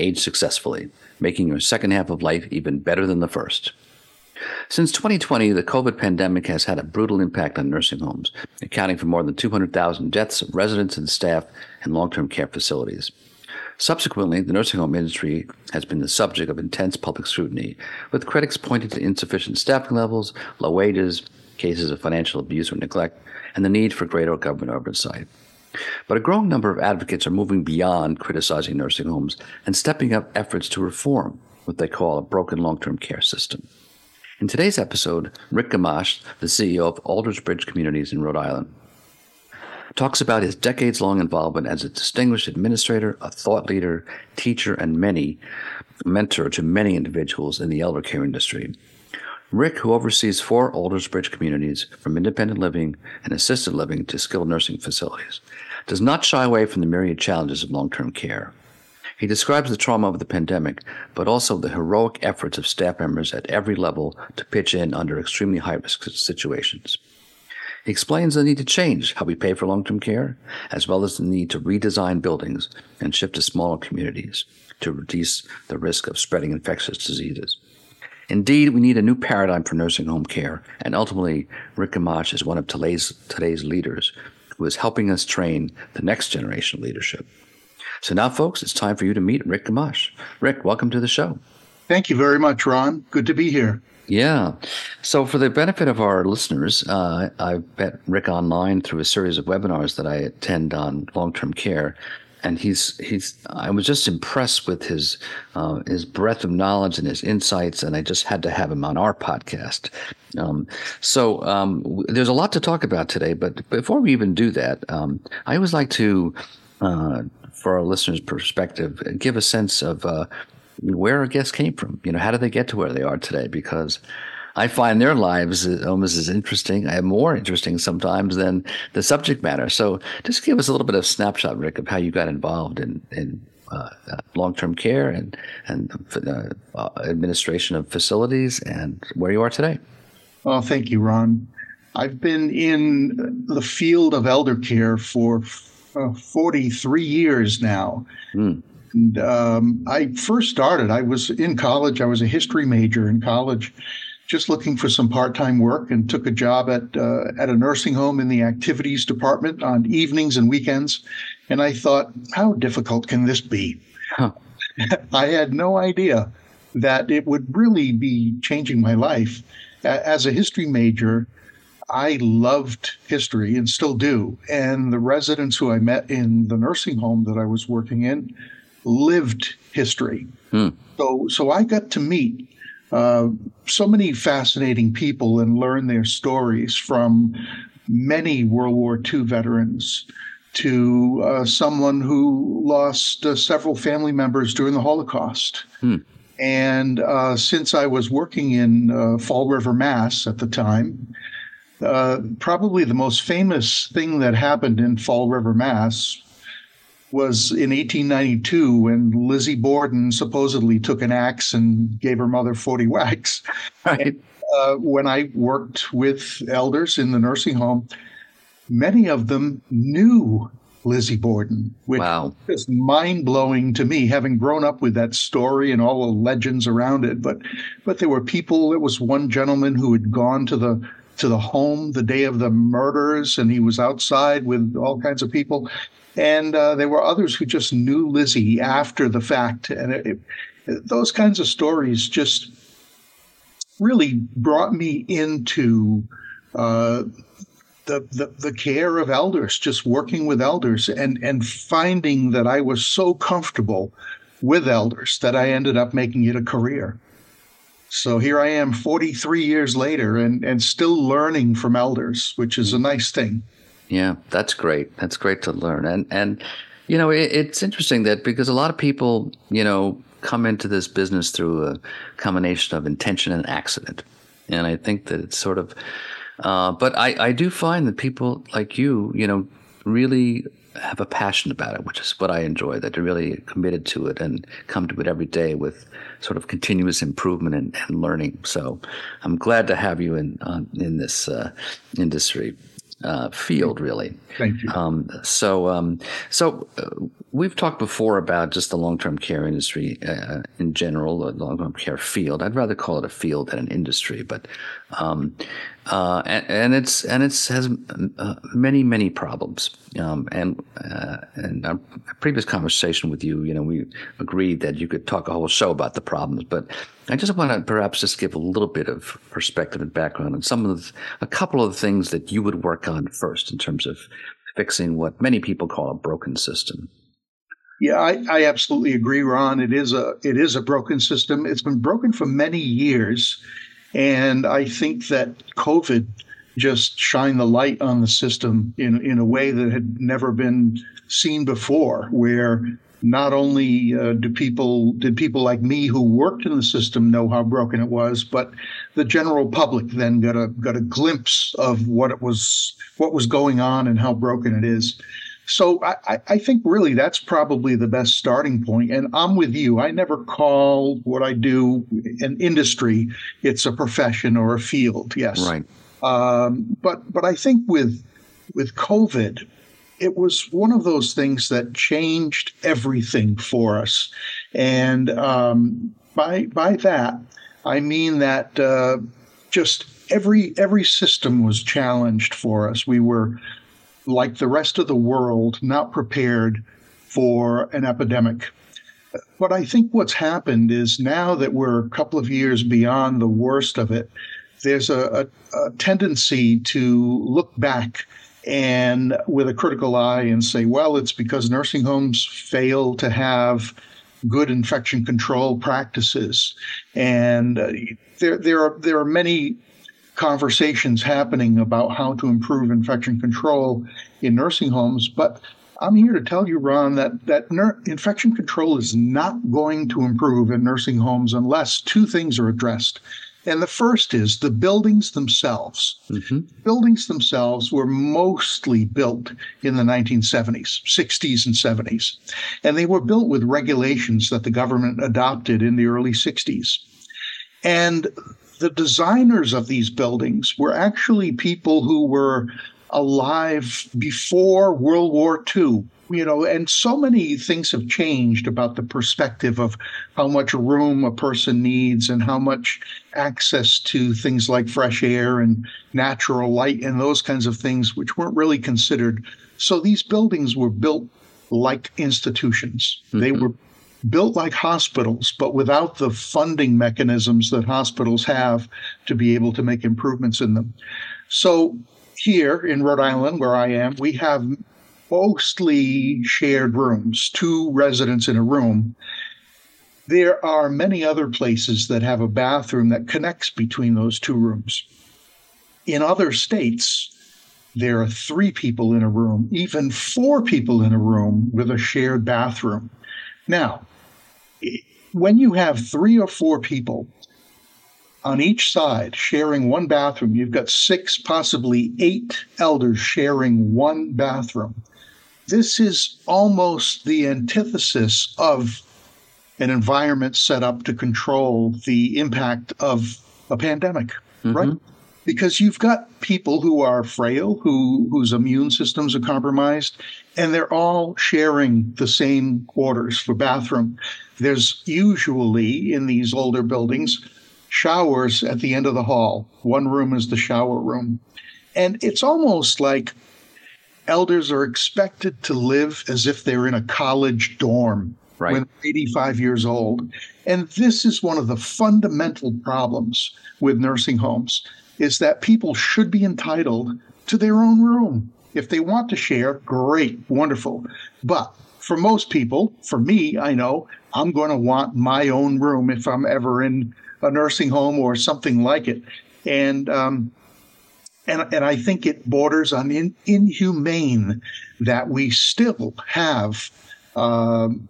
age successfully, making your second half of life even better than the first. Since 2020, the COVID pandemic has had a brutal impact on nursing homes, accounting for more than 200,000 deaths of residents and staff in long term care facilities. Subsequently, the nursing home industry has been the subject of intense public scrutiny, with critics pointing to insufficient staffing levels, low wages, cases of financial abuse or neglect, and the need for greater government oversight. But a growing number of advocates are moving beyond criticizing nursing homes and stepping up efforts to reform what they call a broken long term care system. In today's episode, Rick Gamache, the CEO of Aldersbridge Communities in Rhode Island, talks about his decades long involvement as a distinguished administrator, a thought leader, teacher, and many mentor to many individuals in the elder care industry. Rick, who oversees four Aldersbridge communities from independent living and assisted living to skilled nursing facilities, does not shy away from the myriad challenges of long term care. He describes the trauma of the pandemic, but also the heroic efforts of staff members at every level to pitch in under extremely high risk situations. He explains the need to change how we pay for long term care, as well as the need to redesign buildings and shift to smaller communities to reduce the risk of spreading infectious diseases. Indeed, we need a new paradigm for nursing home care, and ultimately, Rick Gamache is one of today's, today's leaders who is helping us train the next generation of leadership. So now, folks, it's time for you to meet Rick Gamache. Rick, welcome to the show. Thank you very much, Ron. Good to be here. Yeah. So, for the benefit of our listeners, uh, I've met Rick online through a series of webinars that I attend on long term care and he's he's I was just impressed with his uh, his breadth of knowledge and his insights, and I just had to have him on our podcast. Um, so um, there's a lot to talk about today, but before we even do that, um, I always like to, uh, for our listeners' perspective, give a sense of uh, where our guests came from. You know, how did they get to where they are today? Because I find their lives almost as interesting, uh, more interesting sometimes than the subject matter. So, just give us a little bit of snapshot, Rick, of how you got involved in in uh, uh, long term care and and uh, uh, administration of facilities, and where you are today. Well, thank you, Ron. I've been in the field of elder care for uh, 43 years now. Mm. And um, I first started, I was in college, I was a history major in college just looking for some part-time work and took a job at uh, at a nursing home in the activities department on evenings and weekends. And I thought, how difficult can this be? Huh. I had no idea that it would really be changing my life. As a history major, I loved history and still do. And the residents who I met in the nursing home that I was working in lived history. Hmm. So, so I got to meet uh, so many fascinating people and learn their stories from many World War II veterans to uh, someone who lost uh, several family members during the Holocaust. Hmm. And uh, since I was working in uh, Fall River, Mass at the time, probably the most famous thing that happened in Fall River, Mass was in 1892 when Lizzie Borden supposedly took an axe and gave her mother 40 whacks. Right. And, uh, when I worked with elders in the nursing home, many of them knew Lizzie Borden, which wow. is mind blowing to me, having grown up with that story and all the legends around it. But but there were people. There was one gentleman who had gone to the to the home the day of the murders, and he was outside with all kinds of people. And uh, there were others who just knew Lizzie after the fact. And it, it, those kinds of stories just really brought me into uh, the, the, the care of elders, just working with elders and, and finding that I was so comfortable with elders that I ended up making it a career. So here I am 43 years later and, and still learning from elders, which is a nice thing. Yeah, that's great. That's great to learn. And and You know, it, it's interesting that because a lot of people, you know, come into this business through a combination of intention and accident. And I think that it's sort of, uh, but I, I do find that people like you, you know, really have a passion about it, which is what I enjoy, that you're really committed to it and come to it every day with sort of continuous improvement and, and learning. So I'm glad to have you in, uh, in this uh, industry uh, field, really. Thank you. Um, so, um, so uh, we've talked before about just the long-term care industry uh, in general, the long-term care field. I'd rather call it a field than an industry, but um, uh, and, and, it's and it's has uh, many many problems. Um, and uh, and our previous conversation with you, you know, we agreed that you could talk a whole show about the problems, but I just want to perhaps just give a little bit of perspective and background on some of the, a couple of the things that you would work on first in terms of fixing what many people call a broken system. Yeah, I, I absolutely agree, Ron. It is a it is a broken system. It's been broken for many years, and I think that COVID just shined the light on the system in in a way that had never been seen before, where not only uh, do people did people like me who worked in the system know how broken it was, but the general public then got a got a glimpse of what it was what was going on and how broken it is. So I, I think really that's probably the best starting point. And I'm with you. I never call what I do an industry. It's a profession or a field. Yes. Right. Um, but but I think with with COVID, it was one of those things that changed everything for us. And um, by by that, I mean that uh, just every every system was challenged for us. We were like the rest of the world, not prepared for an epidemic. But I think what's happened is now that we're a couple of years beyond the worst of it, there's a, a, a tendency to look back and with a critical eye and say, well, it's because nursing homes fail to have good infection control practices. And uh, there, there are there are many conversations happening about how to improve infection control in nursing homes, but I'm here to tell you, Ron, that that ner- infection control is not going to improve in nursing homes unless two things are addressed. And the first is the buildings themselves. Mm-hmm. Buildings themselves were mostly built in the 1970s, 60s, and 70s. And they were built with regulations that the government adopted in the early 60s. And the designers of these buildings were actually people who were alive before World War II you know, and so many things have changed about the perspective of how much room a person needs and how much access to things like fresh air and natural light and those kinds of things, which weren't really considered. So these buildings were built like institutions. Mm-hmm. They were built like hospitals, but without the funding mechanisms that hospitals have to be able to make improvements in them. So here in Rhode Island, where I am, we have mostly shared rooms, two residents in a room. There are many other places that have a bathroom that connects between those two rooms. In other states, there are three people in a room, even four people in a room with a shared bathroom. Now, when you have three or four people on each side sharing one bathroom, you've got six, possibly eight elders sharing one bathroom this is almost the antithesis of an environment set up to control the impact of a pandemic, mm-hmm. right? Because you've got people who are frail, who whose immune systems are compromised, and they're all sharing the same quarters for bathroom. There's usually in these older buildings showers at the end of the hall. One room is the shower room. And it's almost like elders are expected to live as if they're in a college dorm right. when 85 years old. And this is one of the fundamental problems with nursing homes is that people should be entitled to their own room. If they want to share, great, wonderful. But for most people, for me, I know I'm going to want my own room if I'm ever in a nursing home or something like it. And um, And, and I think it borders on in, inhumane that we still have um,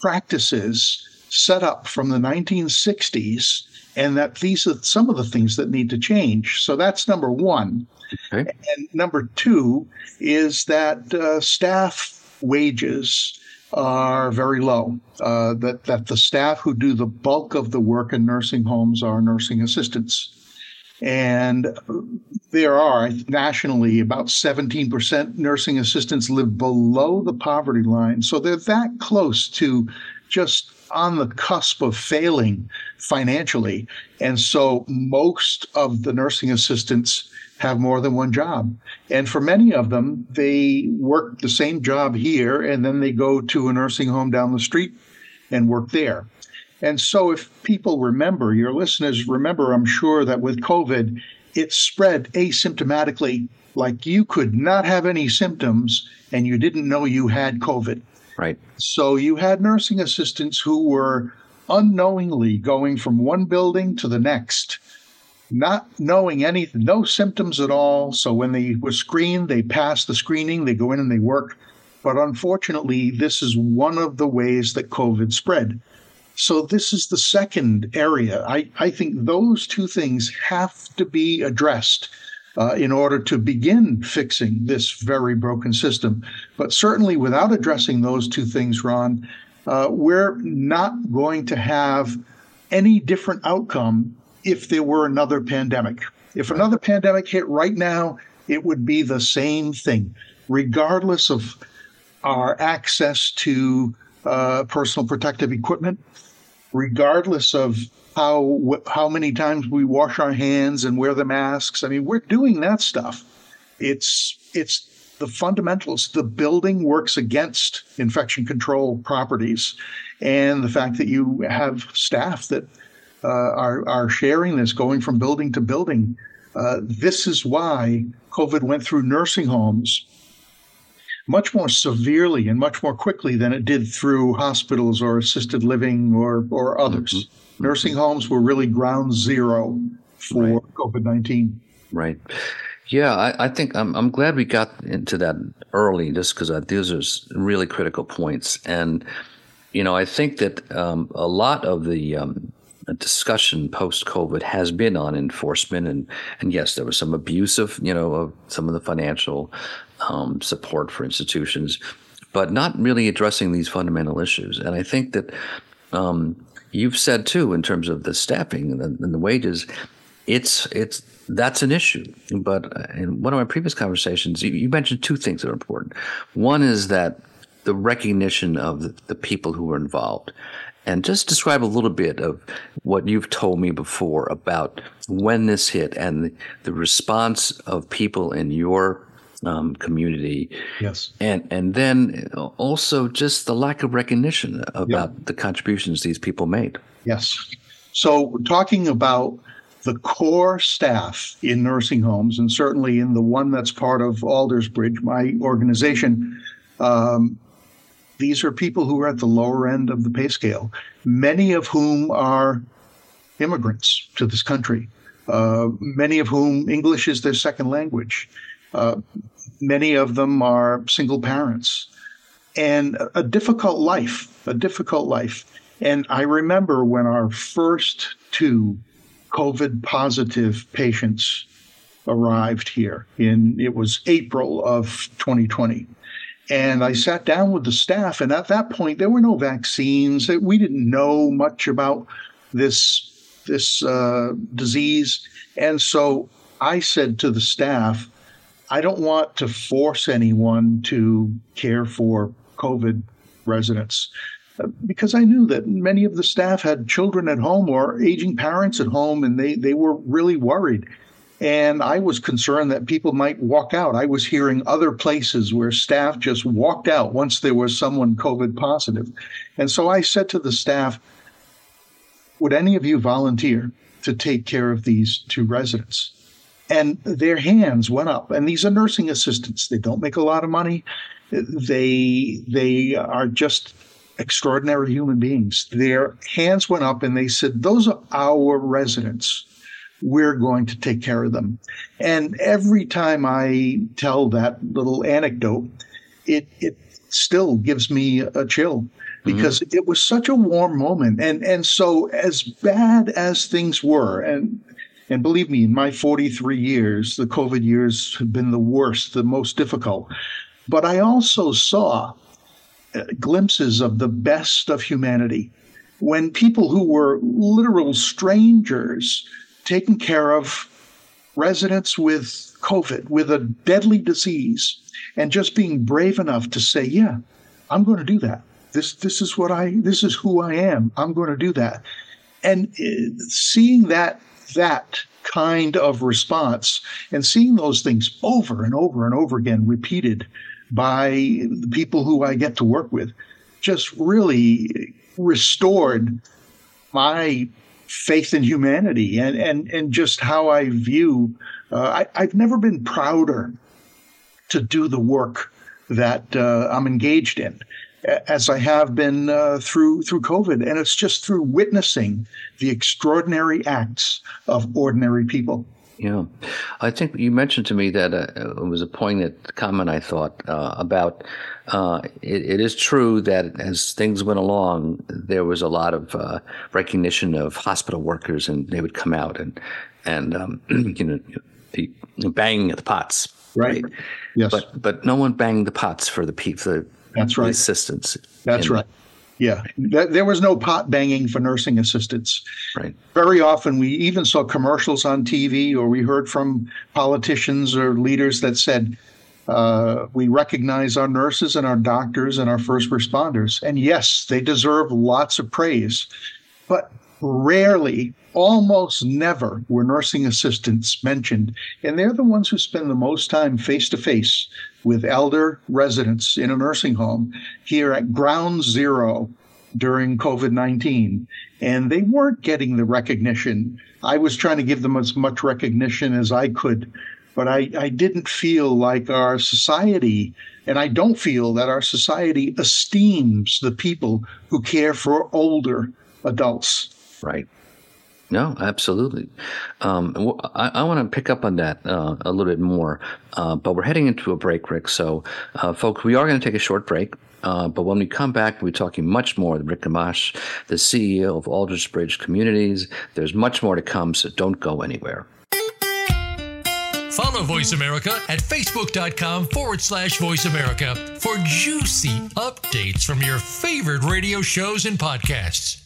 practices set up from the 1960s and that these are some of the things that need to change. So that's number one. Okay. And number two is that uh, staff wages are very low. Uh, that that the staff who do the bulk of the work in nursing homes are nursing assistants, and there are nationally about 17% nursing assistants live below the poverty line. So they're that close to just on the cusp of failing financially. And so most of the nursing assistants have more than one job. And for many of them, they work the same job here and then they go to a nursing home down the street and work there. And so if people remember, your listeners remember, I'm sure that with COVID, it spread asymptomatically, like you could not have any symptoms and you didn't know you had COVID. Right. So you had nursing assistants who were unknowingly going from one building to the next, not knowing anything, no symptoms at all. So when they were screened, they pass the screening, they go in and they work. But unfortunately, this is one of the ways that COVID spread. So this is the second area. I, I think those two things have to be addressed uh, in order to begin fixing this very broken system. But certainly, without addressing those two things, Ron, uh, we're not going to have any different outcome if there were another pandemic. If another pandemic hit right now, it would be the same thing, regardless of our access to uh, personal protective equipment, regardless of how how many times we wash our hands and wear the masks. I mean, we're doing that stuff. It's it's the fundamentals. The building works against infection control properties, and the fact that you have staff that uh, are are sharing this, going from building to building. Uh, this is why COVID went through nursing homes much more severely and much more quickly than it did through hospitals or assisted living or or others. Mm-hmm. Nursing homes were really ground zero for right. COVID 19. Right. Yeah, I, I, think I'm, I'm glad we got into that early just because these are really critical points. And, you know, I think that um, a lot of the um, discussion post COVID has been on enforcement. And, and yes, there was some abuse of, you know, of some of the financial um, support for institutions, but not really addressing these fundamental issues. And I think that um, you've said too, in terms of the staffing and the, and the wages, it's it's that's an issue. But in one of my previous conversations, you, you mentioned two things that are important. One is that the recognition of the, people who are involved. And just describe a little bit of what you've told me before about when this hit and the, response of people in your um, community. Yes. And and then also just the lack of recognition about the contributions these people made. Yes. So talking about the core staff in nursing homes, and certainly in the one that's part of Aldersbridge, my organization, um, these are people who are at the lower end of the pay scale, many of whom are immigrants to this country, uh, many of whom English is their second language. Uh, many of them are single parents and a difficult life, a difficult life. And I remember when our first two COVID positive patients arrived here in it was April of 2020. And I sat down with the staff, and at that point, there were no vaccines. We didn't know much about this this uh, disease, and so I said to the staff, I don't want to force anyone to care for COVID residents because I knew that many of the staff had children at home or aging parents at home, and they, they were really worried. And I was concerned that people might walk out. I was hearing other places where staff just walked out once there was someone COVID positive. And so I said to the staff, Would any of you volunteer to take care of these two residents? and their hands went up. And these are nursing assistants. They don't make a lot of money. They they are just extraordinary human beings. Their hands went up and they said, "Those are our residents. We're going to take care of them. And every time I tell that little anecdote, it, it still gives me a chill because mm-hmm. it was such a warm moment. And, and so as bad as things were, and, and believe me, in my 43 years, the COVID years have been the worst, the most difficult. But I also saw uh, glimpses of the best of humanity when people who were literal strangers taking care of residents with COVID, with a deadly disease, and just being brave enough to say, "Yeah, I'm going to do that. This this is what I this is who I am. I'm going to do that." And uh, seeing that that kind of response and seeing those things over and over and over again repeated by the people who I get to work with just really restored my faith in humanity and, and, and just how I view. Uh, I, have never been prouder to do the work that uh, I'm engaged in as I have been uh, through through COVID, and it's just through witnessing the extraordinary acts of ordinary people. Yeah, I think you mentioned to me that uh, it was a poignant comment. I thought uh, about uh, it, it is true that as things went along, there was a lot of uh, recognition of hospital workers, and they would come out and and um, you know the banging of the pots, right? right? Yes, but but no one banged the pots for the people. That's right. Assistants. That's right. Yeah, there was no pot banging for nursing assistants. Right. Very often, we even saw commercials on TV, or we heard from politicians or leaders that said, uh, "We recognize our nurses and our doctors and our first responders, and yes, they deserve lots of praise." But rarely, almost never, were nursing assistants mentioned, and they're the ones who spend the most time face to face with elder residents in a nursing home here at ground zero during COVID 19. And they weren't getting the recognition. I was trying to give them as much recognition as I could, but I, I didn't feel like our society, and I don't feel that our society esteems the people who care for older adults. Right. No, absolutely. Um, I, I want to pick up on that uh, a little bit more, uh, but we're heading into a break, Rick. So, uh, folks, we are going to take a short break. Uh, but when we come back, we'll be talking much more with Rick Gamache, the CEO of Aldersbridge Communities. There's much more to come, so don't go anywhere. Follow Voice America at facebook.com forward slash voice America for juicy updates from your favorite radio shows and podcasts.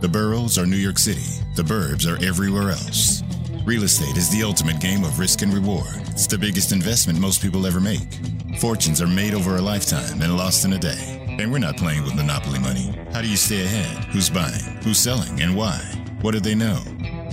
The boroughs are New York City. The burbs are everywhere else. Real estate is the ultimate game of risk and reward. It's the biggest investment most people ever make. Fortunes are made over a lifetime and lost in a day. And we're not playing with monopoly money. How do you stay ahead? Who's buying? Who's selling? And why? What do they know?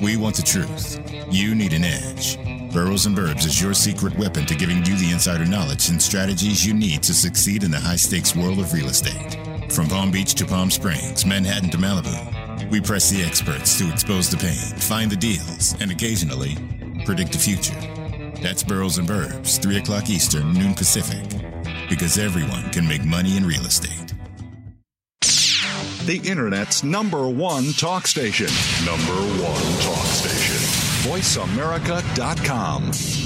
We want the truth. You need an edge. Boroughs and Burbs is your secret weapon to giving you the insider knowledge and strategies you need to succeed in the high stakes world of real estate. From Palm Beach to Palm Springs, Manhattan to Malibu. We press the experts to expose the pain, find the deals, and occasionally predict the future. That's Boroughs and Burbs, 3 o'clock Eastern, noon Pacific. Because everyone can make money in real estate. The Internet's number one talk station. Number one talk station. VoiceAmerica.com.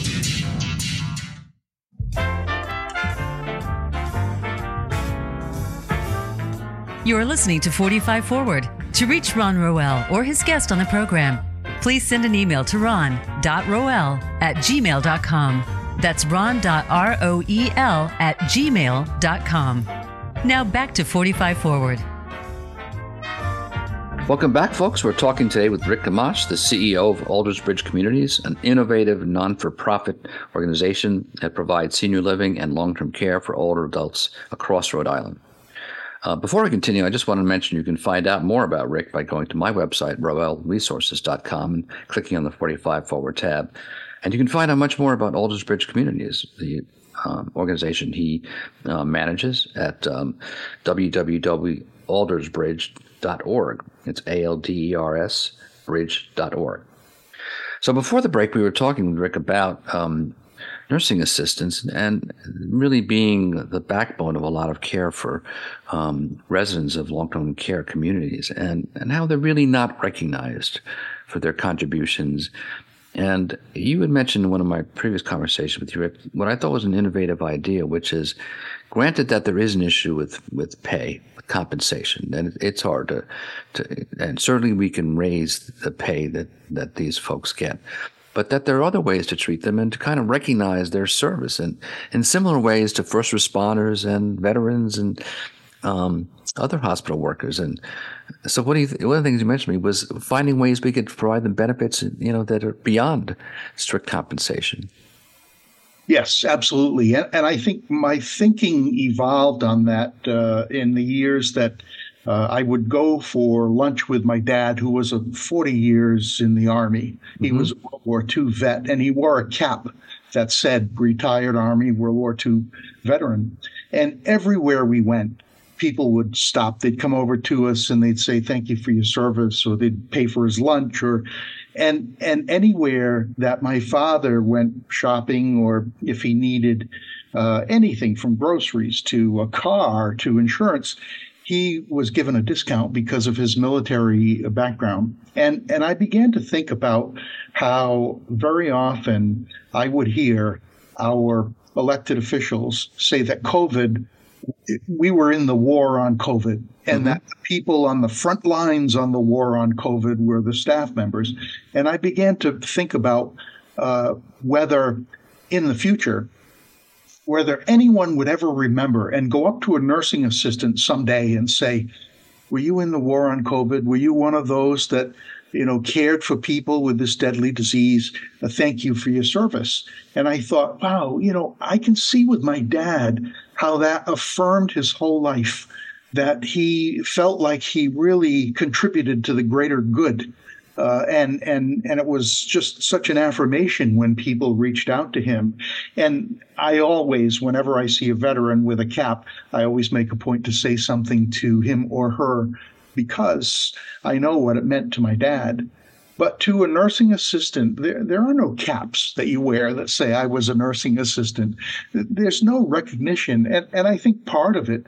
You are listening to 45 Forward. To reach Ron Roel or his guest on the program, please send an email to ron.roel at gmail.com. That's ron.roel at gmail.com. Now back to 45 Forward. Welcome back, folks. We're talking today with Rick Gamache, the CEO of Aldersbridge Communities, an innovative non for profit organization that provides senior living and long term care for older adults across Rhode Island. Uh, before we continue, I just want to mention you can find out more about Rick by going to my website, roelresources.com, and clicking on the 45 Forward tab. And you can find out much more about Aldersbridge Communities, the um, organization he uh, manages at um, www.aldersbridge.org. It's A L D E R S bridge.org. So before the break, we were talking with Rick about um, nursing assistants and really being the backbone of a lot of care for um, residents of long-term care communities and, and how they're really not recognized for their contributions. And you had mentioned in one of my previous conversations with you, Rick, what I thought was an innovative idea, which is granted that there is an issue with, with pay, with compensation, and it's hard to, to, and certainly we can raise the pay that, that these folks get but that there are other ways to treat them and to kind of recognize their service and in similar ways to first responders and veterans and um, other hospital workers. And so, what do you? Th- one of the things you mentioned to me was finding ways we could provide them benefits, you know, that are beyond strict compensation. Yes, absolutely, and, and I think my thinking evolved on that uh, in the years that uh, I would go for lunch with my dad, who was a 40 years in the Army. He mm-hmm. was a World War II vet, and he wore a cap that said retired Army World War II veteran. And everywhere we went, people would stop. They'd come over to us and they'd say, Thank you for your service, or they'd pay for his lunch, or and and anywhere that my father went shopping or if he needed uh, anything from groceries to a car to insurance he was given a discount because of his military background. And, and I began to think about how very often I would hear our elected officials say that COVID, we were in the war on COVID, and mm-hmm. that the people on the front lines on the war on COVID were the staff members. And I began to think about uh, whether in the future whether anyone would ever remember and go up to a nursing assistant someday and say, Were you in the war on COVID? Were you one of those that, you know, cared for people with this deadly disease? Uh, thank you for your service. And I thought, wow, you know, I can see with my dad how that affirmed his whole life, that he felt like he really contributed to the greater good uh, and and and it was just such an affirmation when people reached out to him. And I always, whenever I see a veteran with a cap, I always make a point to say something to him or her because I know what it meant to my dad. But to a nursing assistant, there, there are no caps that you wear that say I was a nursing assistant. There's no recognition. And, and I think part of it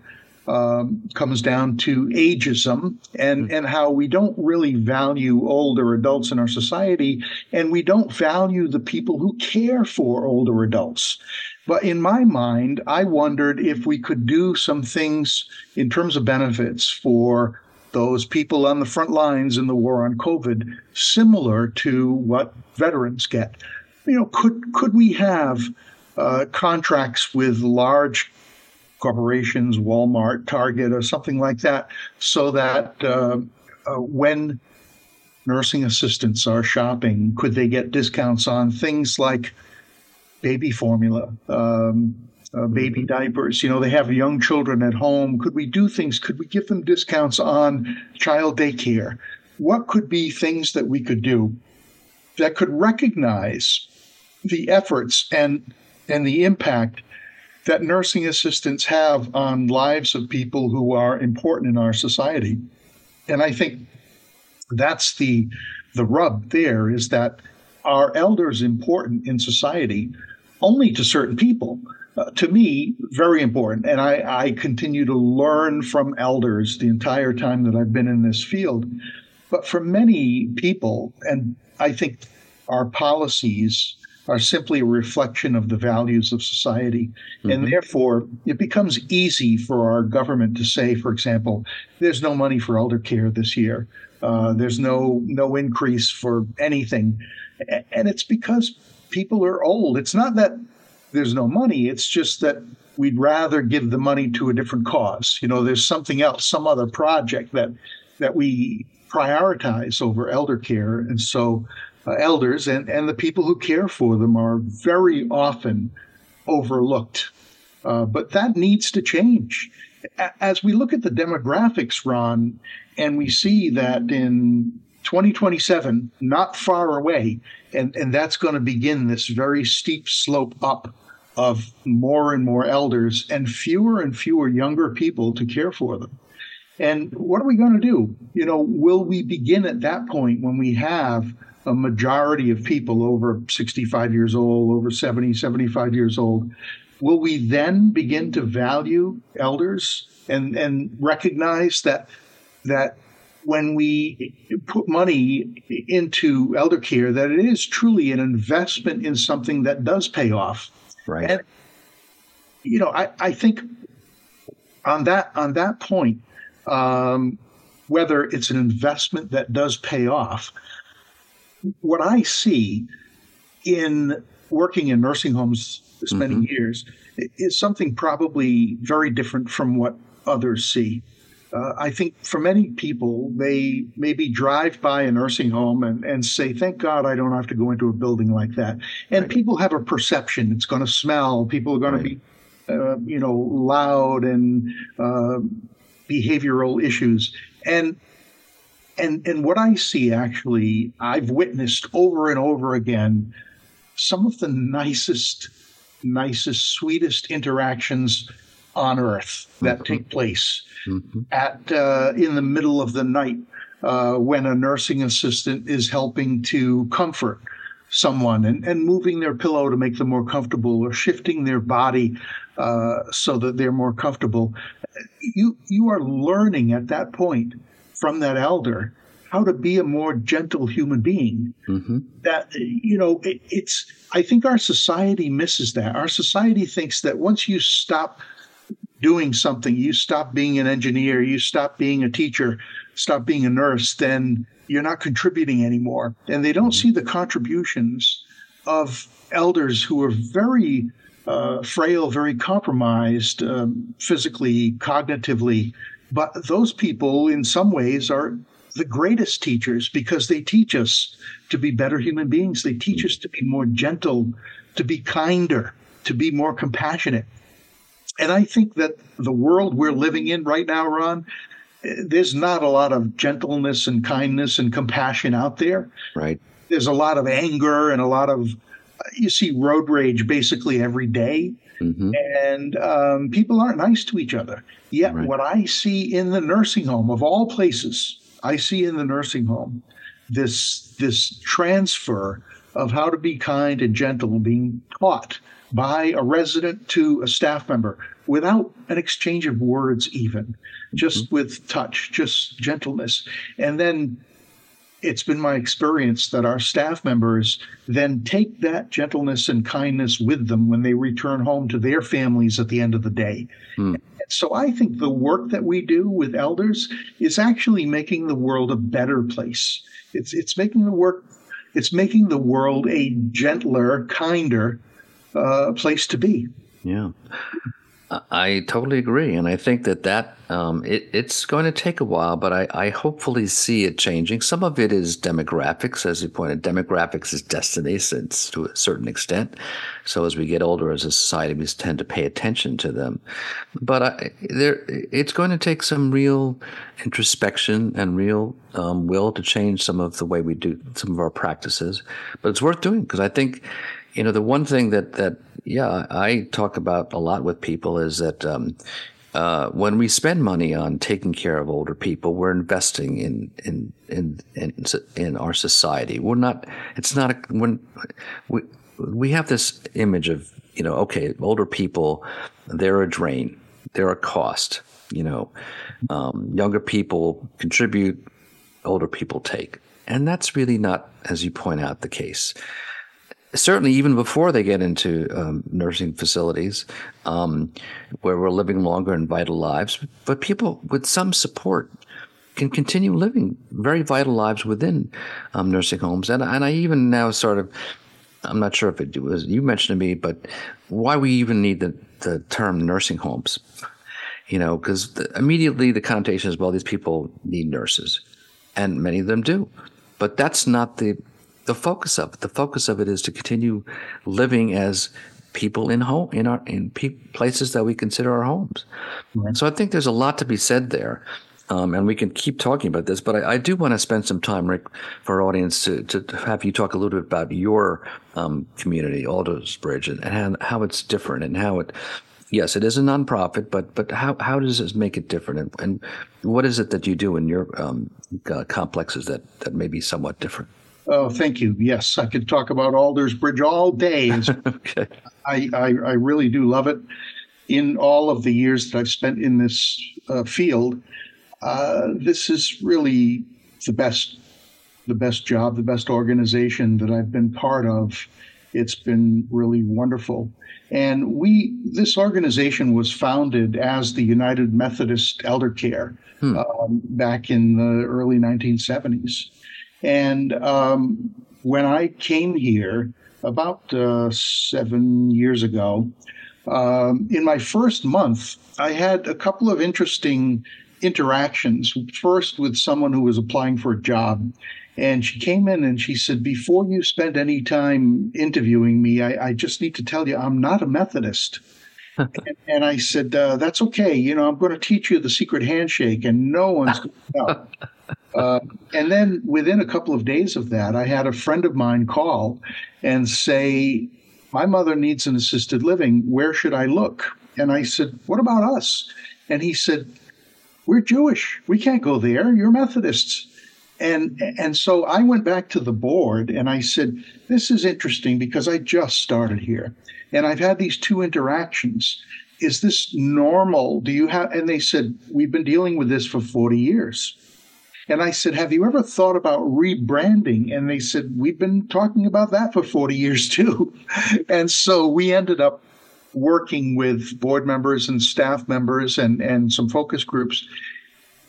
um, comes down to ageism and, mm-hmm. and how we don't really value older adults in our society, and we don't value the people who care for older adults. But in my mind, I wondered if we could do some things in terms of benefits for those people on the front lines in the war on COVID, similar to what veterans get. You know, could could we have uh, contracts with large corporations, Walmart, Target, or something like that, so that uh, uh, when nursing assistants are shopping, could they get discounts on things like baby formula, um, uh, baby diapers? You know, they have young children at home. Could we do things? Could we give them discounts on child daycare? What could be things that we could do that could recognize the efforts and and the impact that nursing assistants have on lives of people who are important in our society. And I think that's the the rub there is that are elders important in society only to certain people? Uh, to me, very important. And I, I continue to learn from elders the entire time that I've been in this field. But for many people, and I think our policies are simply a reflection of the values of society. Mm-hmm. And therefore, it becomes easy for our government to say, for example, there's no money for elder care this year. Uh, there's no no increase for anything, and it's because people are old. It's not that there's no money. It's just that we'd rather give the money to a different cause. You know, there's something else, some other project that that we prioritize over elder care, and so uh, elders and and the people who care for them are very often overlooked. Uh, but that needs to change. As we look at the demographics, Ron, and we see that in 2027, not far away, and, and that's going to begin this very steep slope up of more and more elders and fewer and fewer younger people to care for them. And what are we going to do? You know, will we begin at that point when we have a majority of people over 65 years old, over 70, 75 years old? Will we then begin to value elders and, and recognize that that when we put money into elder care, that it is truly an investment in something that does pay off. Right. And, you know, I, I think on that on that point, um, whether it's an investment that does pay off, what I see in working in nursing homes this many mm-hmm. years is something probably very different from what others see uh, I think for many people, they maybe drive by a nursing home and, and say, thank God I don't have to go into a building like that. And right. people have a perception. It's going to smell. People are going right. to be, uh, you know, loud and uh, behavioral issues. And and and what I see actually, I've witnessed over and over again some of the nicest, nicest, sweetest interactions on earth that mm-hmm. take place mm-hmm. at uh, in the middle of the night uh, when a nursing assistant is helping to comfort someone and, and moving their pillow to make them more comfortable or shifting their body uh, so that they're more comfortable. You you are learning at that point from that elder how to be a more gentle human being. Mm-hmm. That you know, it, it's. I think our society misses that. Our society thinks that once you stop doing something, you stop being an engineer, you stop being a teacher, stop being a nurse, then you're not contributing anymore. And they don't see the contributions of elders who are very uh, frail, very compromised um, physically, cognitively. But those people, in some ways, are the greatest teachers because they teach us to be better human beings. They teach us to be more gentle, to be kinder, to be more compassionate. And I think that the world we're living in right now, Ron, there's not a lot of gentleness and kindness and compassion out there. Right. There's a lot of anger and a lot of, you see road rage basically every day. Mm-hmm. And um, people aren't nice to each other. Yet, right. what I see in the nursing home, of all places, I see in the nursing home this this transfer of how to be kind and gentle being taught by a resident to a staff member without an exchange of words, even just mm-hmm. with touch, just gentleness. And then it's been my experience that our staff members then take that gentleness and kindness with them when they return home to their families at the end of the day. Mm. So I think the work that we do with elders is actually making the world a better place. It's it's making the work it's making the world a gentler, kinder, uh, place to be. Yeah. I totally agree, and I think that that um, it, it's going to take a while, but I, I, hopefully see it changing. Some of it is demographics, as you pointed. Demographics is destiny, since to a certain extent. So as we get older as a society, we tend to pay attention to them. But I, there, it's going to take some real introspection and real um, will to change some of the way we do some of our practices. But it's worth doing because I think you know, the one thing that that yeah I talk about a lot with people is that um, uh, when we spend money on taking care of older people, we're investing in in in in, in our society. We're not. It's not a, when we we have this image of you know okay older people they're a drain they're a cost you know um, younger people contribute older people take and that's really not as you point out the case certainly even before they get into um, nursing facilities um, where we're living longer and vital lives. But people with some support can continue living very vital lives within um, nursing homes. And, and I even now sort of, I'm not sure if it was you mentioned to me, but why we even need the, the term nursing homes. You know, because immediately the connotation is, well, these people need nurses, and many of them do. But that's not the the focus of it. The focus of it is to continue living as people in home in our in pe- places that we consider our homes. Right. So I think there's a lot to be said there. Um, and we can keep talking about this, but I, I, do want to spend some time, Rick, for our audience to, to have you talk a little bit about your um, community, Aldersbridge, and, and how, how, it's different and how it. Yes, it is a nonprofit, but but how, how does this make it different, and, and what is it that you do in your um, uh, complexes that that may be somewhat different? Oh, thank you. Yes, I could talk about Aldersbridge all day. okay. I, I, I, really do love it. In all of the years that I've spent in this uh, field, uh, this is really the best, the best job, the best organization that I've been part of. It's been really wonderful. And we, this organization was founded as the United Methodist Elder Care hmm. um, back in the early 1970s. And um, when I came here about uh, seven years ago, um, in my first month, I had a couple of interesting interactions. First, with someone who was applying for a job. And she came in and she said, Before you spend any time interviewing me, I, I just need to tell you I'm not a Methodist. and, I said, uh, That's okay. You know, I'm going to teach you the secret handshake, and no one's going to know. Uh, and then within a couple of days of that, I had a friend of mine call and say, My mother needs an assisted living. Where should I look? And I said, What about us? And he said, We're Jewish. We can't go there. You're Methodists. And, and so I went back to the board and I said, This is interesting because I just started here. And I've had these two interactions. Is this normal? Do you have? And they said, We've been dealing with this for 40 years. And I said, Have you ever thought about rebranding? And they said, We've been talking about that for 40 years too. and so we ended up working with board members and staff members and, and some focus groups.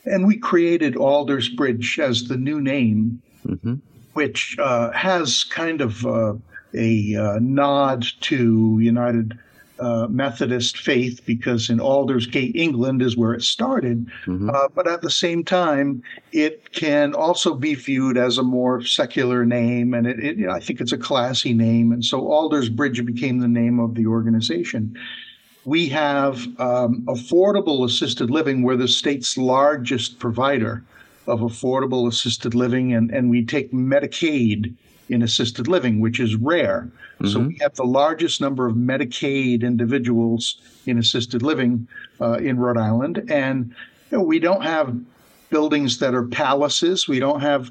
And we created Aldersbridge as the new name, mm-hmm. which uh, has kind of uh, a uh, nod to United uh, Methodist faith because in Aldersgate, England, is where it started. Mm-hmm. Uh, but at the same time, it can also be viewed as a more secular name, and it, it, you know, I think it's a classy name. And so Aldersbridge became the name of the organization. We have um, affordable assisted living. We're the state's largest provider of affordable assisted living, and, and we take Medicaid in assisted living, which is rare. Mm-hmm. So we have the largest number of Medicaid individuals in assisted living uh, in Rhode Island, and you know, we don't have buildings that are palaces. We don't have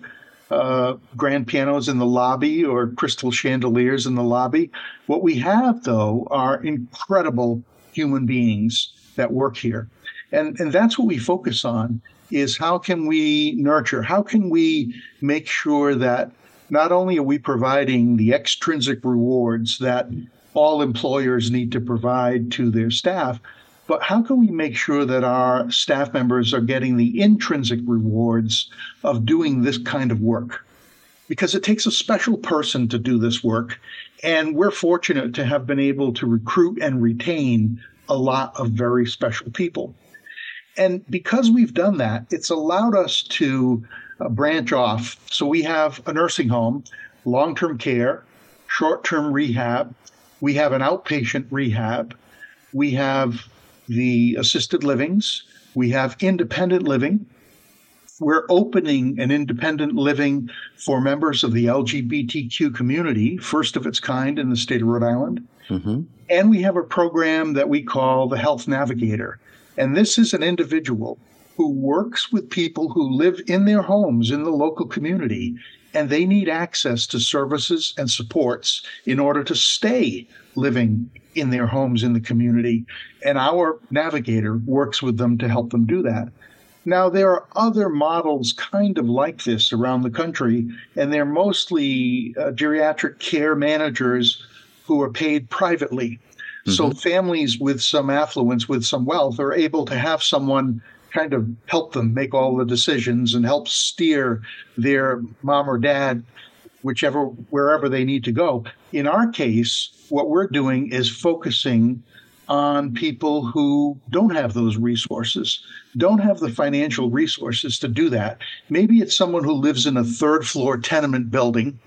uh, grand pianos in the lobby or crystal chandeliers in the lobby. What we have, though, are incredible human beings that work here, and and that's what we focus on. Is how can we nurture? How can we make sure that not only are we providing the extrinsic rewards that all employers need to provide to their staff, but how can we make sure that our staff members are getting the intrinsic rewards of doing this kind of work? Because it takes a special person to do this work. And we're fortunate to have been able to recruit and retain a lot of very special people. And because we've done that, it's allowed us to branch off. So we have a nursing home, long term care, short term rehab. We have an outpatient rehab. We have the assisted livings. We have independent living. We're opening an independent living for members of the LGBTQ community, first of its kind in the state of Rhode Island. Mm-hmm. And we have a program that we call the Health Navigator. And this is an individual who works with people who live in their homes in the local community and they need access to services and supports in order to stay living in their homes in the community. And our navigator works with them to help them do that. Now, there are other models kind of like this around the country, and they're mostly uh, geriatric care managers who are paid privately. Mm-hmm. So, families with some affluence, with some wealth, are able to have someone kind of help them make all the decisions and help steer their mom or dad whichever wherever they need to go. In our case, what we're doing is focusing on people who don't have those resources, don't have the financial resources to do that. Maybe it's someone who lives in a third floor tenement building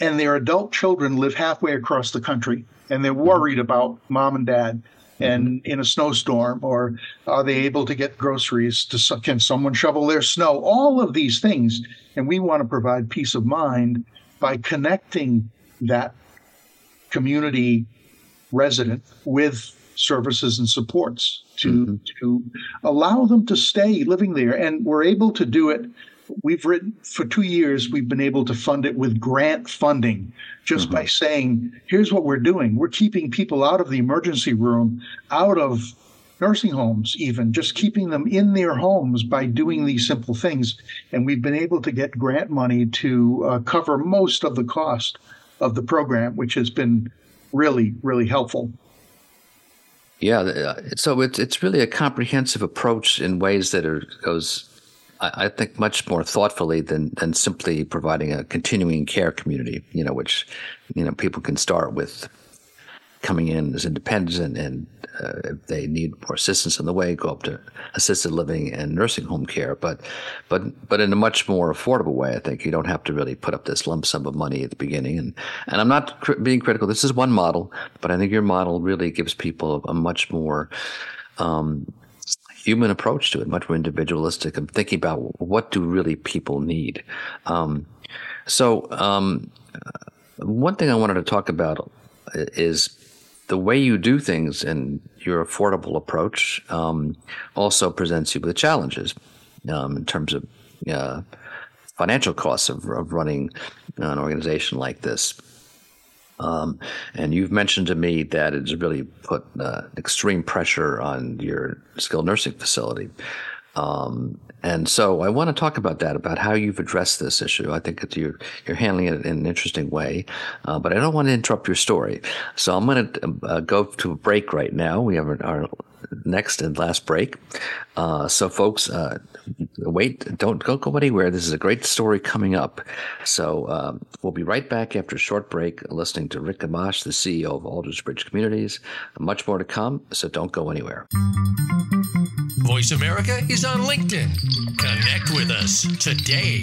and their adult children live halfway across the country and they're worried about mom and dad and in a snowstorm or are they able to get groceries to can someone shovel their snow all of these things and we want to provide peace of mind by connecting that community resident with services and supports to mm-hmm. to allow them to stay living there and we're able to do it we've written for two years we've been able to fund it with grant funding just mm-hmm. by saying here's what we're doing. We're keeping people out of the emergency room out of nursing homes even just keeping them in their homes by doing these simple things. And we've been able to get grant money to uh, cover most of the cost of the program which has been really really helpful. Yeah, uh, so it's it's really a comprehensive approach in ways that are goes, I, think, much more thoughtfully than than simply providing a continuing care community. You know, which you know people can start with coming in as independents and, uh, if they need more assistance in the way, go up to assisted living and nursing home care. But, but, but in a much more affordable way, I think you don't have to really put up this lump sum of money at the beginning. And, and I'm not cr- being critical. This is one model, but I think your model really gives people a much more, um, human approach to it, much more individualistic. I'm thinking about what do really people need. Um, so, um, one thing I wanted to talk about is the way you do things and your affordable approach um, also presents you with challenges um, in terms of uh, financial costs of, of, running an organization like this. Um, and you've mentioned to me that it's really put uh, extreme pressure on your skilled nursing facility. Um, and so I want to talk about that, about how you've addressed this issue. I think you're you're handling it in an interesting way, uh, but I don't want to interrupt your story. So I'm going to uh, go to a break right now. We have our next and last break. Uh, so folks, uh, wait, don't, go anywhere. This is a great story coming up. So um, we'll be right back after a short break, listening to Rick Gamache, the CEO of Aldersbridge Communities. Much more to come, so don't go anywhere. Voice America is on LinkedIn. Connect with us today.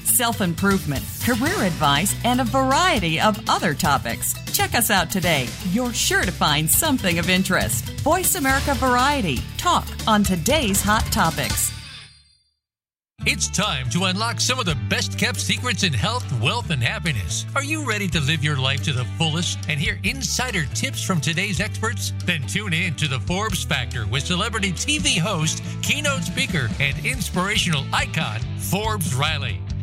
self improvement, career advice, and a variety of other topics. Check us out today. You're sure to find something of interest. Voice America Variety. Talk on today's hot topics. It's time to unlock some of the best kept secrets in health, wealth, and happiness. Are you ready to live your life to the fullest and hear insider tips from today's experts? Then tune in to the Forbes Factor with celebrity TV host, keynote speaker, and inspirational icon, Forbes Riley.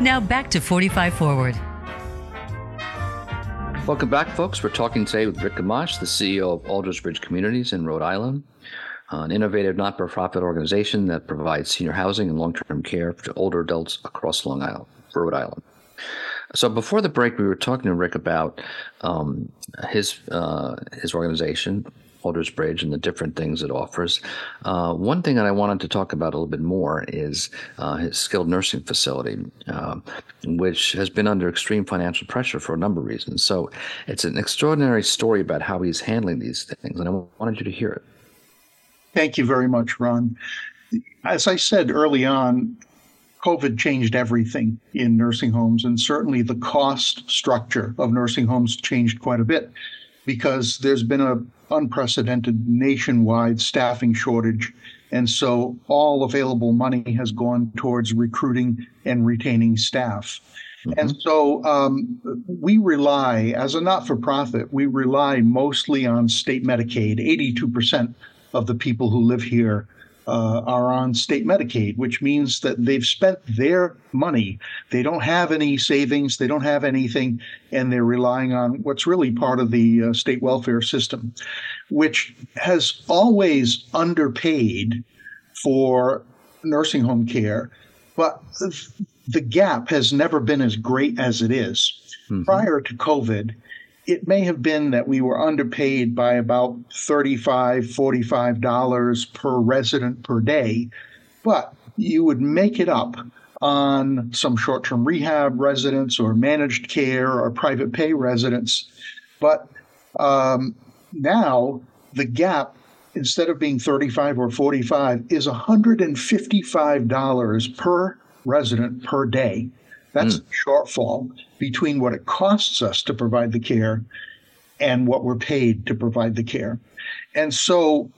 Now back to 45 Forward. Welcome back, folks. We're talking today with Rick Gamache, the CEO of Aldersbridge Communities in Rhode Island, an innovative not for profit organization that provides senior housing and long term care to older adults across Long Island, Rhode Island. So before the break, we were talking to Rick about um, his uh, his organization, Aldersbridge and the different things it offers. Uh, one thing that I wanted to talk about a little bit more is uh, his skilled nursing facility, uh, which has been under extreme financial pressure for a number of reasons. So it's an extraordinary story about how he's handling these things, and I wanted you to hear it. Thank you very much, Ron. As I said early on, COVID changed everything in nursing homes, and certainly the cost structure of nursing homes changed quite a bit because there's been an unprecedented nationwide staffing shortage. And so all available money has gone towards recruiting and retaining staff. Mm-hmm. And so um, we rely, as a not for profit, we rely mostly on state Medicaid. 82% of the people who live here uh, are on state Medicaid, which means that they've spent their money. They don't have any savings, they don't have anything, and they're relying on what's really part of the uh, state welfare system, which has always underpaid for nursing home care. But the gap has never been as great as it is. Mm-hmm. Prior to COVID, it may have been that we were underpaid by about $35, $45 per resident per day, but you would make it up on some short term rehab residents or managed care or private pay residents. But um, now the gap, instead of being 35 or 45, is $155 per resident per day. That's mm. shortfall between what it costs us to provide the care and what we're paid to provide the care. And so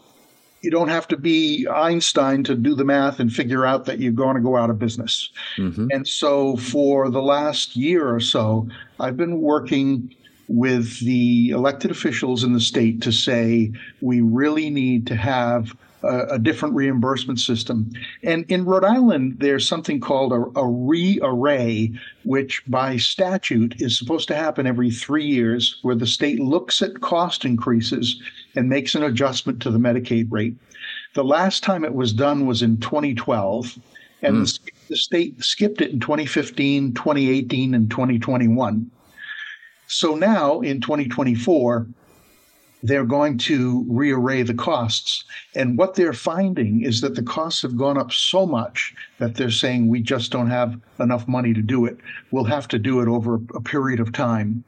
you don't have to be Einstein to do the math and figure out that you're going to go out of business. Mm-hmm. And so for the last year or so, I've been working with the elected officials in the state to say we really need to have a, a, different reimbursement system. And in Rhode Island, there's something called a, a rearray, which by statute is supposed to happen every three years, where the state looks at cost increases and makes an adjustment to the Medicaid rate. The last time it was done was in 2012, and mm. the, the state skipped it in 2015, 2018, and 2021. So now in 2024, they're going to rearray the costs. And what they're finding is that the costs have gone up so much that they're saying we just don't have enough money to do it. We'll have to do it over a period of time.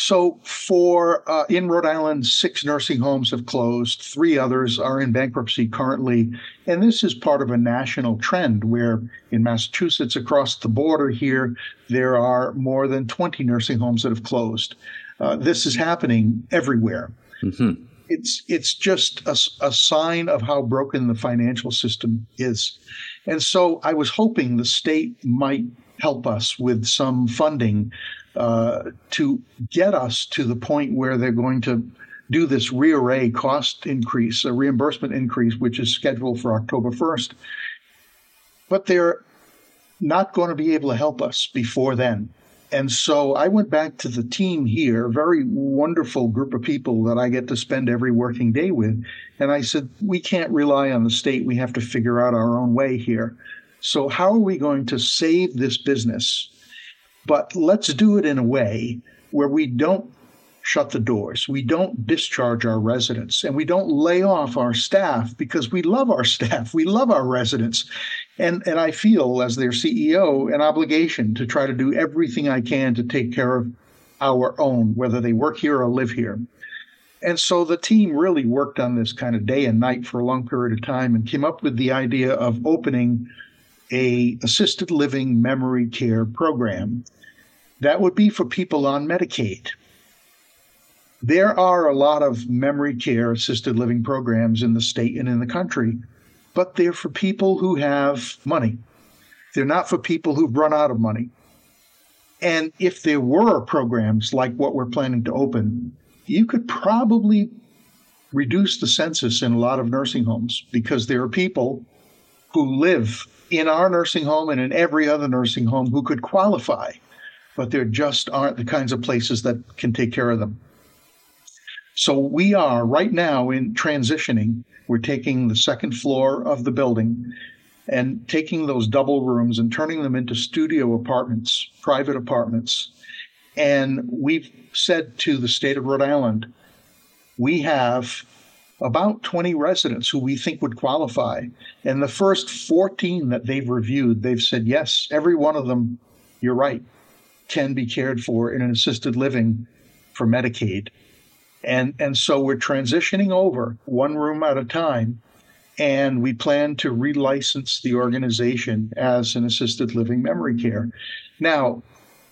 So, for uh, in Rhode Island, six nursing homes have closed. Three others are in bankruptcy currently, and this is part of a national trend where in Massachusetts, across the border here, there are more than 20 nursing homes that have closed. Uh, this is happening everywhere. Mm-hmm. It's it's just a, a sign of how broken the financial system is, and so I was hoping the state might help us with some funding uh, to get us to the point where they're going to do this rearray cost increase, a reimbursement increase, which is scheduled for October 1st. But they're not going to be able to help us before then. And so I went back to the team here, a very wonderful group of people that I get to spend every working day with. And I said, we can't rely on the state. We have to figure out our own way here. So, how are we going to save this business? But let's do it in a way where we don't shut the doors. We don't discharge our residents and we don't lay off our staff because we love our staff. We love our residents. And, and I feel, as their CEO, an obligation to try to do everything I can to take care of our own, whether they work here or live here. And so the team really worked on this kind of day and night for a long period of time and came up with the idea of opening a assisted living memory care program that would be for people on Medicaid. There are a lot of memory care assisted living programs in the state and in the country, but they're for people who have money. They're not for people who've run out of money. And if there were programs like what we're planning to open, you could probably reduce the census in a lot of nursing homes because there are people who live in our nursing home and in every other nursing home who could qualify, but there just aren't the kinds of places that can take care of them. So we are right now in transitioning. We're taking the second floor of the building and taking those double rooms and turning them into studio apartments, private apartments. And we've said to the state of Rhode Island, we have about 20 residents who we think would qualify. And the first 14 that they've reviewed, they've said, yes, every one of them, you're right, can be cared for in an assisted living for Medicaid. And, and so we're transitioning over one room at a time and we plan to relicense the organization as an assisted living memory care. Now,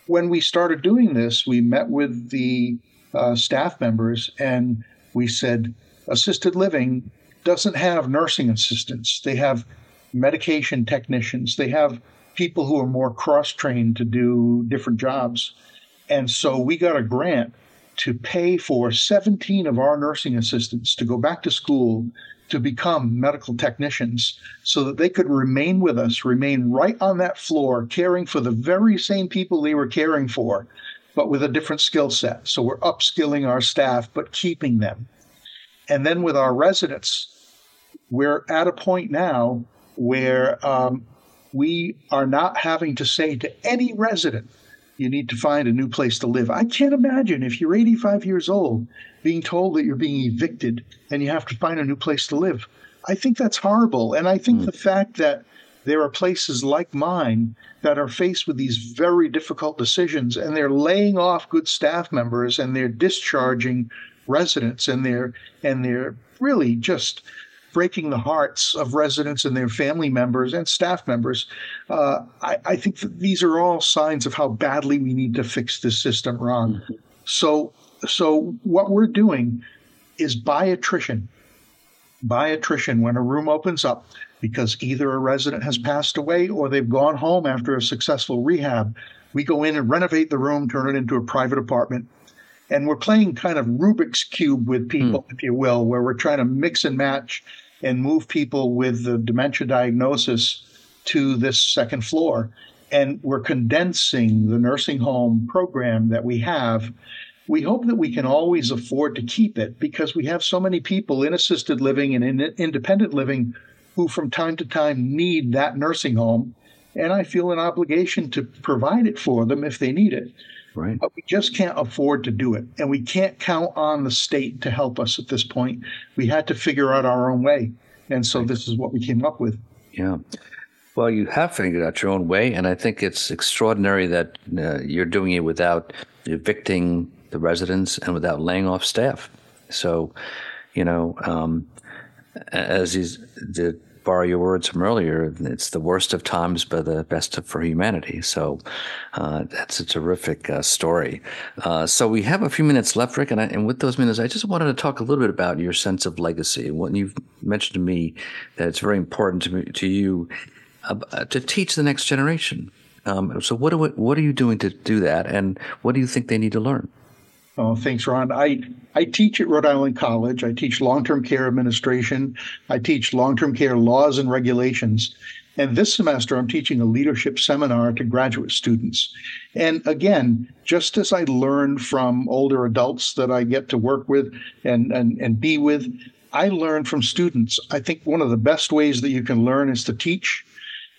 when we started doing this, we met with the uh, staff members and we said, assisted living doesn't have nursing assistants. They have medication technicians. They have people who are more cross trained to do different jobs. And so we got a grant to pay for 17 of our nursing assistants to go back to school to become medical technicians so that they could remain with us, remain right on that floor, caring for the very same people they were caring for, but with a different skill set. So we're upskilling our staff, but keeping them. And then with our residents, we're at a point now where um, we are not having to say to any resident, you need to find a new place to live. I can't imagine if you're 85 years old being told that you're being evicted and you have to find a new place to live. I think that's horrible. And I think mm. the fact that there are places like mine that are faced with these very difficult decisions and they're laying off good staff members and they're discharging residents and they're and they're really just breaking the hearts of residents and their family members and staff members. Uh, I, I, think that these are all signs of how badly we need to fix this system, Ron. So, so what we're doing is by attrition. By attrition, when a room opens up, because either a resident has passed away or they've gone home after a successful rehab, we go in and renovate the room, turn it into a private apartment, and we're playing kind of Rubik's cube with people, mm. if you will, where we're trying to mix and match and move people with the dementia diagnosis to this second floor. And we're condensing the nursing home program that we have. We hope that we can always afford to keep it because we have so many people in assisted living and in independent living who, from time to time, need that nursing home. And I feel an obligation to provide it for them if they need it. Right. But we just can't afford to do it. And we can't count on the state to help us at this point. We had to figure out our own way. And so this is what we came up with. Yeah. Well, you have figured out your own way. And I think it's extraordinary that uh, you're doing it without evicting the residents and without laying off staff. So, you know, um, as is the borrow your words from earlier, it's the worst of times, but the best of, for humanity. So uh, that's a terrific uh, story. Uh, so we have a few minutes left, Rick, and, I, and, with those minutes, I just wanted to talk a little bit about your sense of legacy. When you've mentioned to me that it's very important to, me, to you uh, to teach the next generation. Um, so what, we, what are you doing to do that, and what do you think they need to learn? Oh, thanks, Ron. I, I teach at Rhode Island College. I teach long term care administration. I teach long term care laws and regulations. And this semester, I'm teaching a leadership seminar to graduate students. And again, just as I learn from older adults that I get to work with and, and, and be with, I learn from students. I think one of the best ways that you can learn is to teach.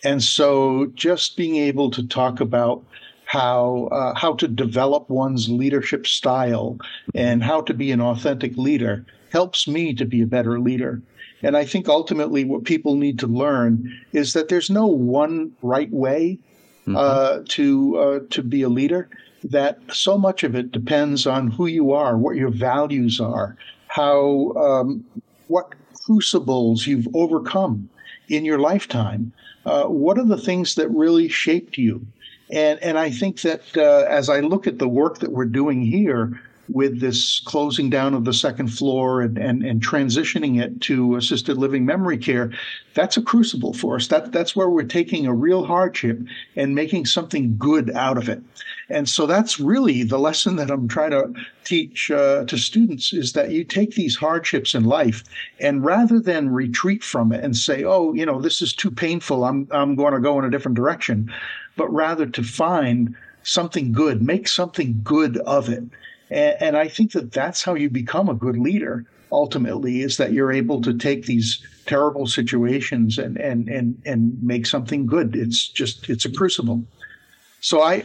And so just being able to talk about how uh, how to develop one's leadership style and how to be an authentic leader helps me to be a better leader. And I think ultimately what people need to learn is that there's no one right way mm-hmm. uh, to uh, to be a leader. That so much of it depends on who you are, what your values are, how um, what crucibles you've overcome in your lifetime. Uh, what are the things that really shaped you? And and I think that uh, as I look at the work that we're doing here, with this closing down of the second floor and, and, and transitioning it to assisted living memory care, that's a crucible for us. That, that's where we're taking a real hardship and making something good out of it. And so that's really the lesson that I'm trying to teach uh, to students is that you take these hardships in life and rather than retreat from it and say, oh, you know, this is too painful, I'm, I'm going to go in a different direction, but rather to find something good, make something good of it. And, and I think that that's how you become a good leader ultimately is that you're able to take these terrible situations and and and and make something good. It's just it's a crucible. So i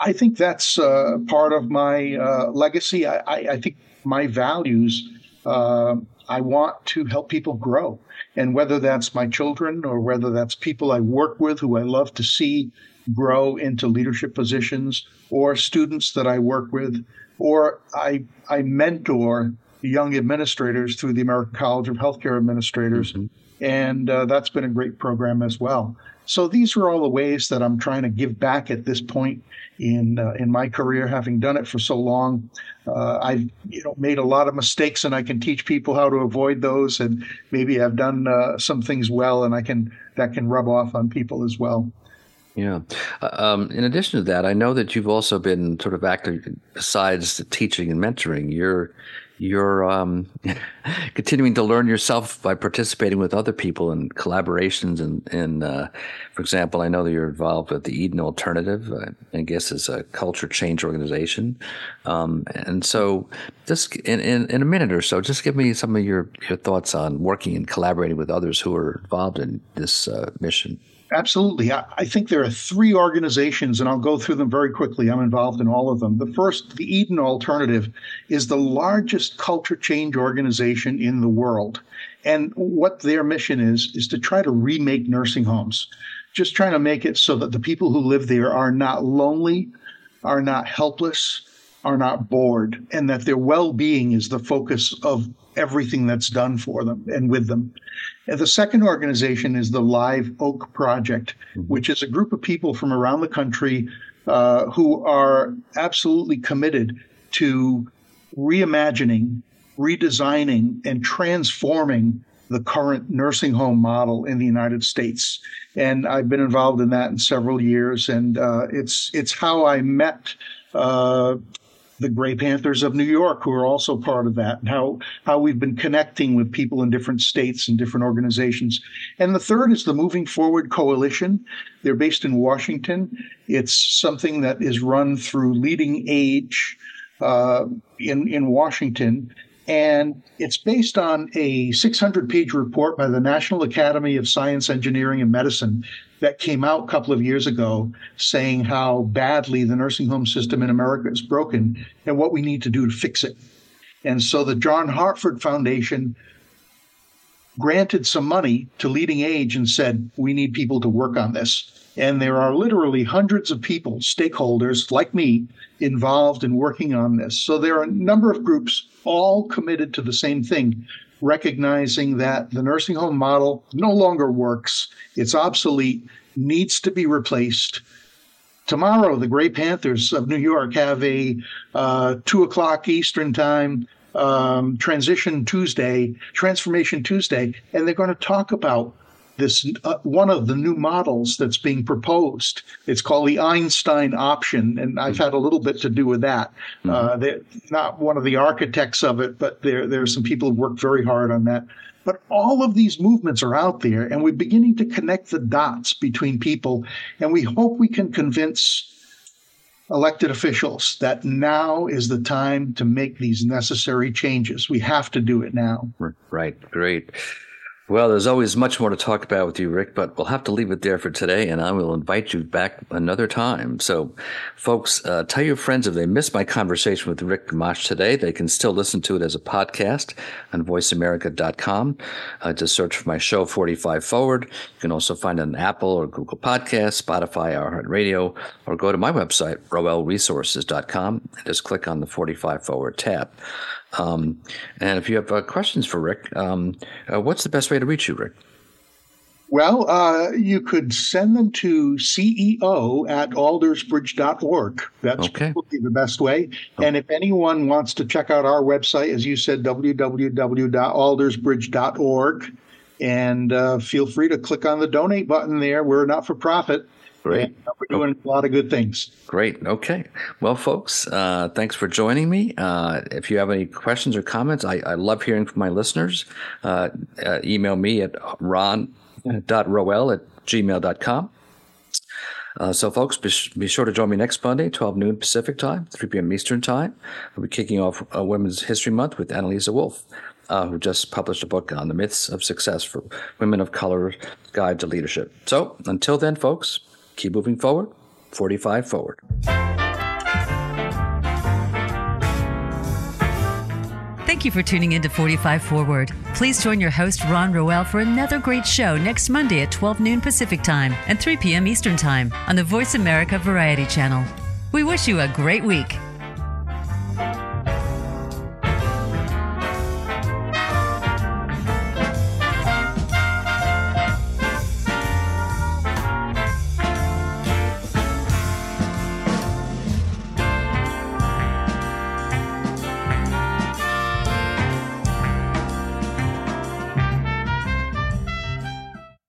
i think that's uh, part of my uh, legacy. I, I, I think my values uh, i want to help people grow. And whether that's my children or whether that's people i work with who i love to see grow into leadership positions or students that i work with or I I mentor young administrators through the American College of Healthcare Administrators, mm-hmm. and uh, that's been a great program as well. So these are all the ways that I'm trying to give back at this point in uh, in my career, having done it for so long. Uh, I've you know made a lot of mistakes, and I can teach people how to avoid those. And maybe I've done uh, some things well, and I can that can rub off on people as well. Yeah. Uh, um, in addition to that, I know that you've also been sort of active besides teaching and mentoring. You're you're um, continuing to learn yourself by participating with other people in collaborations. And, and uh, for example, I know that you're involved with the Eden Alternative, uh, I guess is a culture change organization. Um, and so, just in, in, in, a minute or so, just give me some of your, your thoughts on working and collaborating with others who are involved in this uh, mission. Absolutely. I, I, think there are three organizations, and I'll go through them very quickly. I'm involved in all of them. The first, the Eden Alternative, is the largest culture change organization in the world. And what their mission is, is to try to remake nursing homes, just trying to make it so that the people who live there are not lonely, are not helpless, are not bored, and that their well being is the focus of everything that's done for them and with them. And the second organization is the Live Oak Project, mm-hmm. which is a group of people from around the country uh, who are absolutely committed to reimagining, redesigning, and transforming the current nursing home model in the United States. And I've been involved in that in several years, and uh, it's it's how I met uh, the Gray Panthers of New York, who are also part of that, and how, how we've been connecting with people in different states and different organizations. And the third is the Moving Forward Coalition. They're based in Washington. It's something that is run through LeadingAge uh, in, in Washington. And it's based on a 600 page report by the National Academy of Science, Engineering, and Medicine that came out a couple of years ago saying how badly the nursing home system in America is broken and what we need to do to fix it. And so the John Hartford Foundation granted some money to LeadingAge and said, we need people to work on this. And there are literally hundreds of people, stakeholders like me, involved in working on this. So there are a number of groups all committed to the same thing, recognizing that the nursing home model no longer works, it's obsolete, needs to be replaced. Tomorrow, the Gray Panthers of New York have a uh, two o'clock Eastern time um, transition Tuesday, transformation Tuesday, and they're going to talk about this uh, one of the new models that's being proposed. It's called the Einstein option, and I've had a little bit to do with that. Mm-hmm. Uh, they're not one of the architects of it, but there there are some people who worked very hard on that. But all of these movements are out there, and we're beginning to connect the dots between people, and we hope we can convince elected officials that now is the time to make these necessary changes. We have to do it now. Right. Great. Well, there's always much more to talk about with you, Rick, but we'll have to leave it there for today, and I will invite you back another time. So, folks, uh, tell your friends if they missed my conversation with Rick Gamache today, they can still listen to it as a podcast on voiceamerica.com. Uh, just search for my show, 45 Forward. You can also find it on Apple or Google Podcasts, Spotify, iHeartRadio, or go to my website, roelresources.com, and just click on the 45 Forward tab. Um, and if you have uh, questions for Rick, um, uh, what's the best way to reach you, Rick? Well, uh, you could send them to CEO at aldersbridge.org. That's Okay. probably the best way. And if anyone wants to check out our website, as you said, www.aldersbridge.org, and uh, feel free to click on the donate button there. We're not for profit. Great. And we're doing a lot of good things. Great. Okay. Well, folks, uh, thanks for joining me. Uh, if you have any questions or comments, I, I love hearing from my listeners. Uh, uh, email me at ron.roel at gmail.com. Uh, so, folks, be, be sure to join me next Monday, 12 noon Pacific time, 3 p.m. Eastern time. We'll be kicking off uh, Women's History Month with Annalisa Wolf, uh, who just published a book on the myths of success for women of color, Guide to Leadership. So, until then, folks, keep moving forward, 45 forward. Thank you for tuning in to 45 Forward. Please join your host, Ron Roel, for another great show next Monday at 12 noon Pacific Time and 3 p.m. Eastern Time on the Voice America Variety Channel. We wish you a great week.